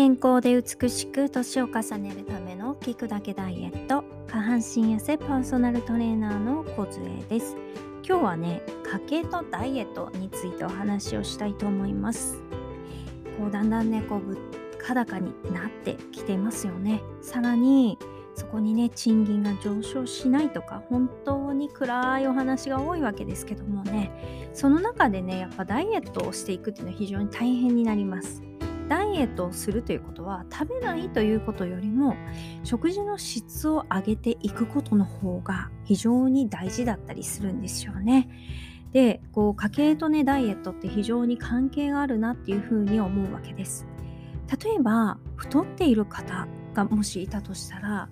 健康で美しく年を重ねるための聞くだけダイエット下半身痩せパーソナルトレーナーの小杖です。今日はね家計とダイエットについてお話をしたいと思います。こうだんだんねこう物価高になってきてますよね。さらにそこにね賃金が上昇しないとか本当に暗いお話が多いわけですけどもね。その中でねやっぱダイエットをしていくっていうのは非常に大変になります。ダイエットをするということは食べないということよりも食事の質を上げていくことの方が非常に大事だったりするんですよね。でこう家計とねダイエットって非常に関係があるなっていうふうに思うわけです。例えば太っている方がもしいたとしたら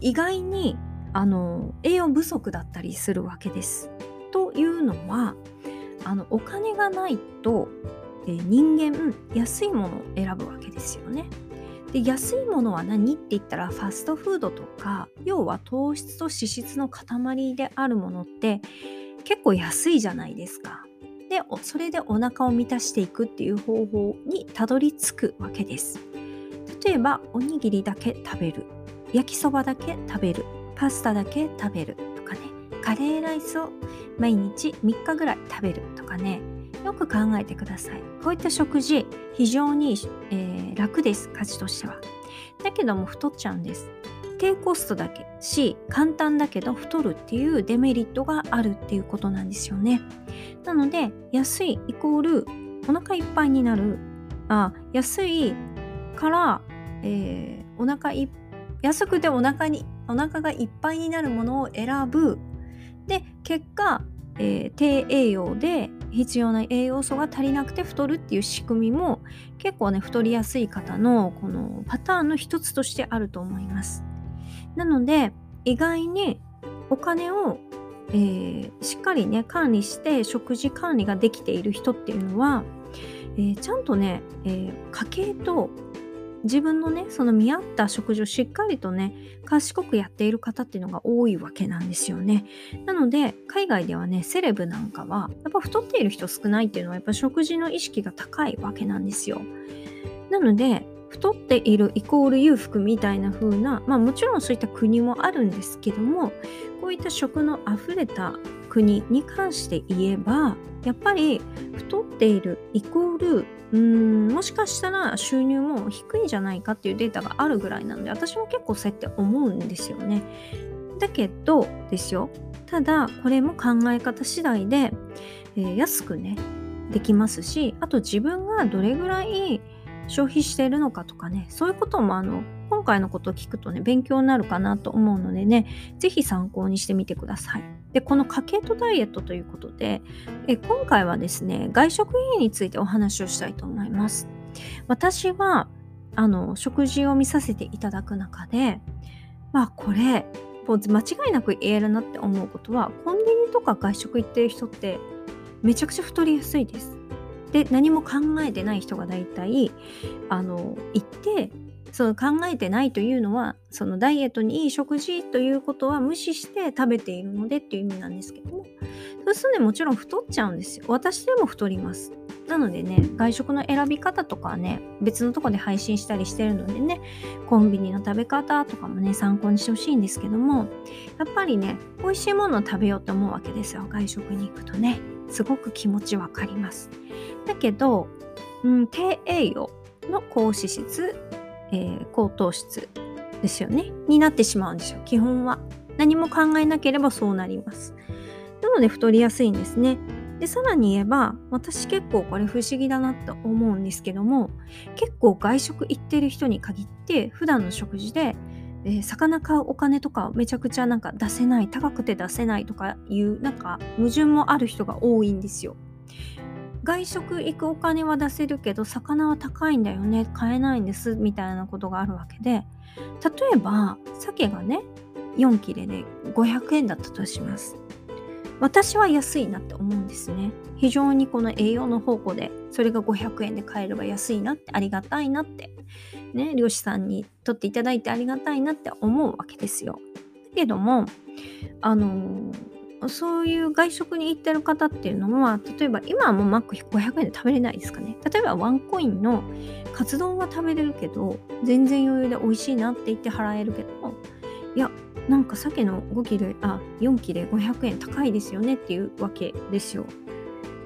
意外にあの栄養不足だったりするわけです。というのはあのお金がないとえ、人間安いものを選ぶわけですよね。で安いものは何って言ったらファストフードとか要は糖質と脂質の塊であるものって結構安いじゃないですか。でそれでお腹を満たしていくっていう方法にたどり着くわけです。例えばおにぎりだけ食べる焼きそばだけ食べるパスタだけ食べるとかねカレーライスを毎日3日ぐらい食べるとかねよく考えてください。こういった食事、非常に、えー、楽です、家事としては。だけども太っちゃうんです。低コストだけし、簡単だけど太るっていうデメリットがあるっていうことなんですよね。なので、安いイコールお腹いっぱいになる。あ安いから、えー、お腹い安くてお腹にお腹がいっぱいになるものを選ぶ。で、結果、えー、低栄養で必要な栄養素が足りなくて太るっていう仕組みも結構ね太りやすい方のこのパターンの一つとしてあると思います。なので意外にお金を、えー、しっかりね管理して食事管理ができている人っていうのは、えー、ちゃんとね、えー、家計と自分のねその見合った食事をしっかりとね賢くやっている方っていうのが多いわけなんですよね。なので海外ではねセレブなんかはやっぱ太っている人少ないっていうのはやっぱ食事の意識が高いわけなんですよ。なので太っているイコール裕福みたいな風なまあもちろんそういった国もあるんですけどもこういった食のあふれた国に関して言えばやっぱり太っているイコールうんもしかしたら収入も低いんじゃないかっていうデータがあるぐらいなので私も結構そうやって思うんですよね。だけどですよただこれも考え方次第で、えー、安くねできますしあと自分がどれぐらい消費しているのかとかねそういうこともあの今回のことを聞くとね、勉強になるかなと思うのでね、ぜひ参考にしてみてください。で、この家計とダイエットということで、え今回はですね、外食費についてお話をしたいと思います。私は、あの、食事を見させていただく中で、まあこれ、もう間違いなく言えるなって思うことは、コンビニとか外食行ってる人ってめちゃくちゃ太りやすいです。で何も考えてない人が大体あの行ってその考えてないというのはそのダイエットにいい食事ということは無視して食べているのでっていう意味なんですけども。そうするとねもちろん太っちゃうんですよ。私でも太ります。なのでね外食の選び方とかはね別のとこで配信したりしてるのでねコンビニの食べ方とかもね参考にしてほしいんですけどもやっぱりね美味しいものを食べようと思うわけですよ。外食に行くとね。すごく気持ちわかります。だけど、うん、低栄養の高脂質えー、高糖質ですよね。になってしまうんですよ。基本は。何も考えなければそうなります。なので太りやすいんですね。でさらに言えば私結構これ不思議だなって思うんですけども結構外食行ってる人に限って普段の食事で、えー、魚買うお金とかめちゃくちゃなんか出せない高くて出せないとかいうなんか矛盾もある人が多いんですよ。外食行くお金は出せるけど魚は高いんだよね買えないんですみたいなことがあるわけで例えば鮭がね4切れで500円だったとします。私は安いなって思うんですね。非常にこの栄養の方向でそれが500円で買えれば安いなってありがたいなってね漁師さんに取っていただいてありがたいなって思うわけですよ。だけどもあのーそういう外食に行ってる方っていうのは例えば今はもうマック500円で食べれないですかね。例えばワンコインのカツ丼は食べれるけど全然余裕で美味しいなって言って払えるけどいやなんか鮭の5切れあ4切れ500円高いですよねっていうわけですよ。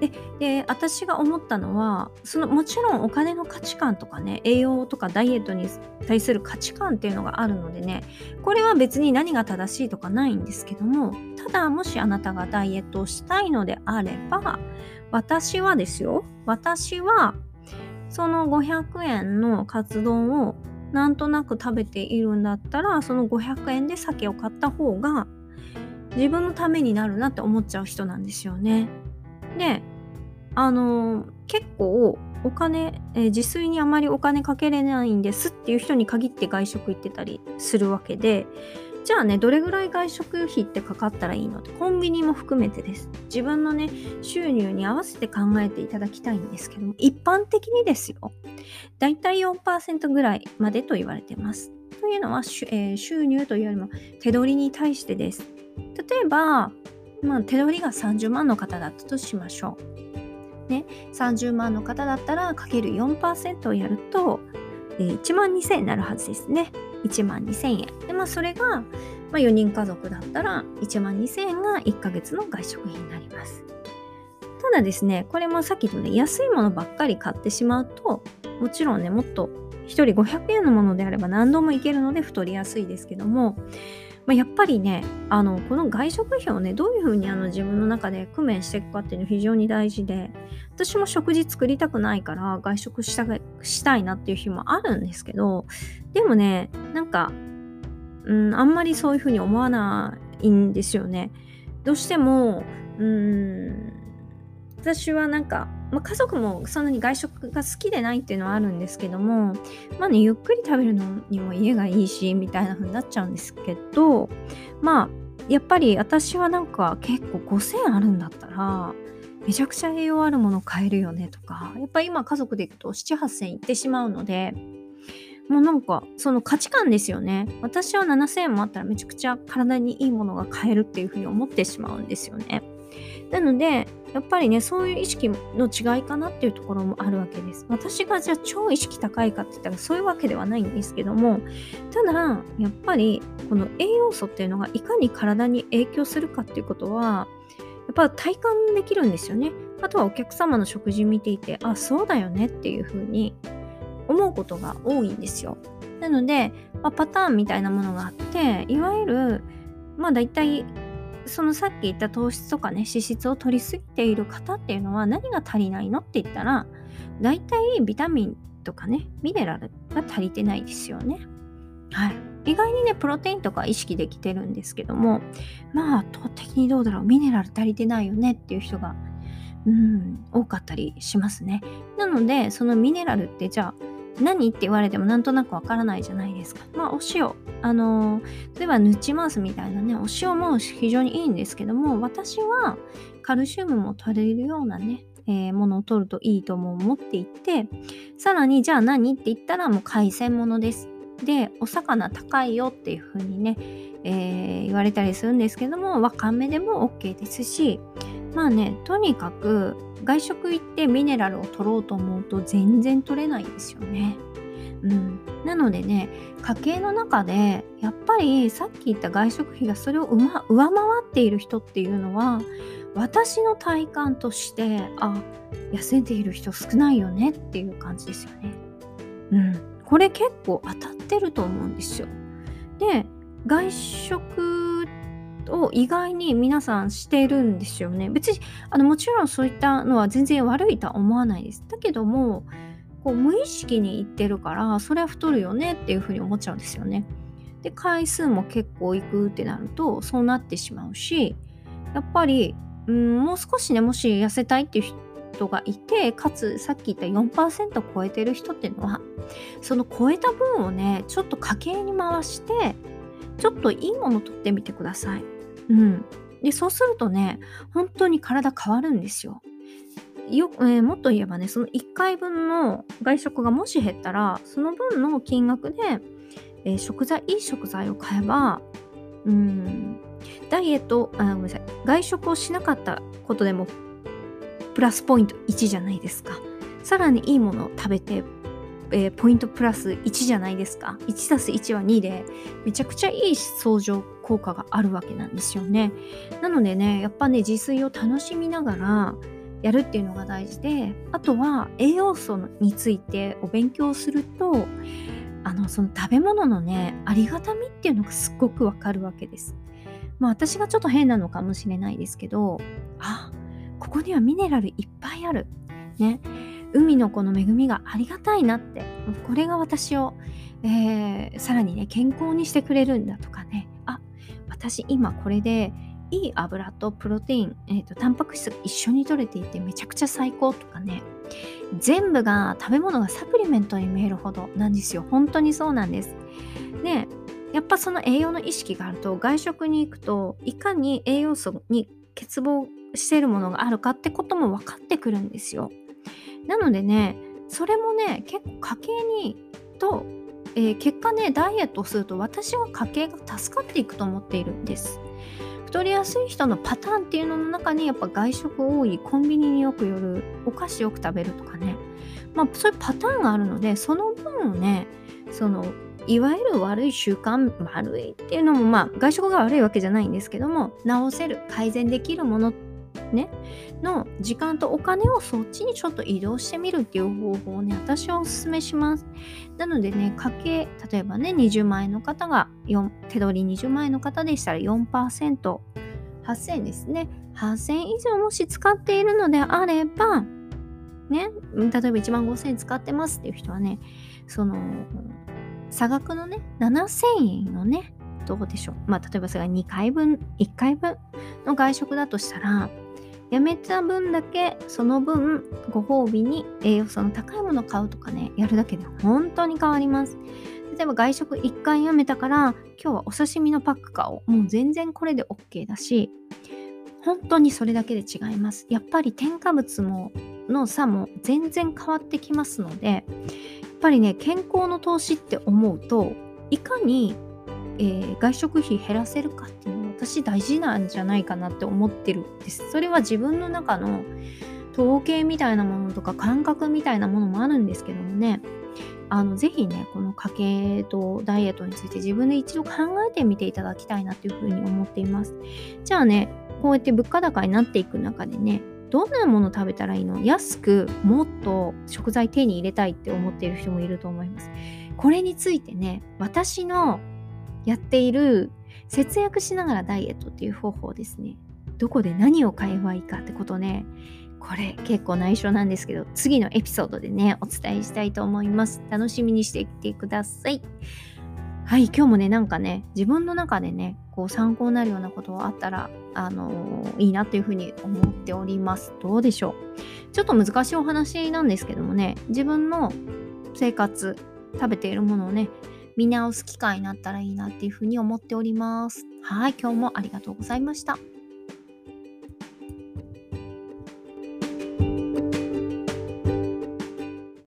でで私が思ったのはそのもちろんお金の価値観とかね栄養とかダイエットに対する価値観っていうのがあるのでねこれは別に何が正しいとかないんですけどもただもしあなたがダイエットをしたいのであれば私はですよ私はその500円のカツ丼をなんとなく食べているんだったらその500円で鮭を買った方が自分のためになるなって思っちゃう人なんですよね。で、あのー、結構お金、えー、自炊にあまりお金かけれないんですっていう人に限って外食行ってたりするわけで、じゃあね、どれぐらい外食費ってかかったらいいの？ってコンビニも含めてです。自分のね、収入に合わせて考えていただきたいんですけども、一般的にですよ、だいたい4%ぐらいまでと言われてます。というのは、えー、収入というよりも手取りに対してです。例えば、まあ、手取りが30万の方だったとしましょう。ね、30万の方だったらかける4%をやると、えー、1万2000円になるはずですね。1万2000円。で、まあ、それが、まあ、4人家族だったら1万2000円が1ヶ月の外食費になります。ただですね、これもさっきとね、安いものばっかり買ってしまうと、もちろんね、もっと1人500円のものであれば何度もいけるので太りやすいですけども、まあ、やっぱりねあのこの外食費をねどういうふうにあの自分の中で工面していくかっていうのは非常に大事で私も食事作りたくないから外食したしたいなっていう日もあるんですけどでもねなんか、うん、あんまりそういうふうに思わないんですよね。どうしてもうん私はなんかまあ、家族もそんなに外食が好きでないっていうのはあるんですけども、まあね、ゆっくり食べるのにも家がいいし、みたいな風になっちゃうんですけど、まあ、やっぱり私はなんか結構5000あるんだったら、めちゃくちゃ栄養あるもの買えるよねとか、やっぱり今家族で行くと7、8000いってしまうので、もうなんかその価値観ですよね。私は7000円もあったらめちゃくちゃ体にいいものが買えるっていうふうに思ってしまうんですよね。なので、やっぱりね、そういう意識の違いかなっていうところもあるわけです。私がじゃあ超意識高いかって言ったらそういうわけではないんですけども、ただ、やっぱりこの栄養素っていうのがいかに体に影響するかっていうことは、やっぱ体感できるんですよね。あとはお客様の食事見ていて、あ、そうだよねっていうふうに思うことが多いんですよ。なので、まあ、パターンみたいなものがあって、いわゆる、まあ大体そのさっき言った糖質とかね脂質を取りすぎている方っていうのは何が足りないのって言ったら大体ビタミンとかねミネラルが足りてないですよね。はい。意外にね、プロテインとか意識できてるんですけども、まあ、圧倒的にどうだろう、ミネラル足りてないよねっていう人が、うん、多かったりしますね。なので、そのミネラルってじゃあ、何？って言われてもなんとなくわからないじゃないですか。まあ、お塩。あの例えば、ヌチマウスみたいなね、お塩も非常にいいんですけども、私はカルシウムも取れるようなね、えー、ものを取るといいとも思っていて、さらに、じゃあ何？って言ったらもう海鮮物です。で、お魚高いよっていう風にね、えー、言われたりするんですけども、わかめでも OK ですし、まあね、とにかく外食行ってミネラルを取ろうと思うと全然取れないんですよね。うん、なのでね家計の中でやっぱりさっき言った外食費がそれを上回っている人っていうのは私の体感としてあ痩せている人少ないよねっていう感じですよね。うん、これ結構当たってると思うんですよ。で外食を意外に皆さんしてるんですよね。別にあのもちろんそういったのは全然悪いとは思わないです。だけどもこう無意識に言ってるからそれは太るよねっていうふうに思っちゃうんですよね。で回数も結構いくってなるとそうなってしまうしやっぱりうんもう少しねもし痩せたいっていう人がいてかつさっき言った4%超えてる人っていうのはその超えた分をねちょっと家計に回してちょっといいもの取ってみてください。うん。で、そうするとね、本当に体変わるんですよ。よえー、もっと言えばね、その1回分の外食がもし減ったら、その分の金額で、えー、食材、いい食材を買えば、うん、ダイエットあごめんなさい外食をしなかったことでもプラスポイント1じゃないですかさらにいいものを食べて、えー、ポイントプラス1じゃないですか1たす1は2でめちゃくちゃいい相乗効果があるわけなんですよねなのでねやっぱね自炊を楽しみながらやるっていうのが大事であとは栄養素についてお勉強するとあのその食べ物のねありがたみっていうのがすっごくわかるわけです。まあ私がちょっと変なのかもしれないですけどあここにはミネラルいっぱいある。ね海のこの恵みがありがたいなってこれが私を、えー、さらにね健康にしてくれるんだとかね私今これでいい油とプロテイン、えーと、タンパク質が一緒に取れていてめちゃくちゃ最高とかね。全部が食べ物がサプリメントに見えるほどなんですよ。本当にそうなんです。でやっぱその栄養の意識があると外食に行くといかに栄養素に欠乏しているものがあるかってことも分かってくるんですよ。なのでねそれもね結構家計にと、えー、結果ねダイエットをすると私は家計が助かっていくと思っているんです。太りやすい人のパターンっていうのの中にやっぱ外食多いコンビニによく寄るお菓子よく食べるとかね。まあそういうパターンがあるのでその分をねそのいわゆる悪い習慣悪いっていうのもまあ外食が悪いわけじゃないんですけども直せる改善できるものってねの時間とお金をそっちにちょっと移動してみるっていう方法をね私はおすすめします。なのでね家計例えばね20万円の方が4手取り20万円の方でしたら 4%8000 円ですね。8000円以上もし使っているのであればね例えば1万5000円使ってますっていう人はねその差額のね7000円のねどうでしょう。まあ例えばそれが2回分1回分の外食だとしたらやめた分だけその分ご褒美に栄養素の高いものを買うとかねやるだけで本当に変わります。例えば外食1回やめたから今日はお刺身のパック買おう。もう全然これで OK だし本当にそれだけで違います。やっぱり添加物もの差も全然変わってきますのでやっぱりね健康の投資って思うといかに、えー、外食費減らせるかっていう私大事なんじゃないかなって思ってるんです。それは自分の中の統計みたいなものとか感覚みたいなものもあるんですけどもね、あの、ぜひね、この家計とダイエットについて自分で一度考えてみていただきたいなというふうに思っています。じゃあね、こうやって物価高になっていく中でね、どんなもの食べたらいいの？安くもっと食材手に入れたいって思っている人もいると思います。これについてね、私のやっている節約しながらダイエットっていう方法ですね。どこで何を買えばいいかってことね。これ結構内緒なんですけど、次のエピソードでね、お伝えしたいと思います。楽しみにしていてください。はい、今日もね、なんかね、自分の中でね、こう参考になるようなことがあったら、あのー、いいなというふうに思っております。どうでしょうちょっと難しいお話なんですけどもね、自分の生活、食べているものをね、見直す機会になったらいいなっていうふうに思っております。はい、今日もありがとうございました。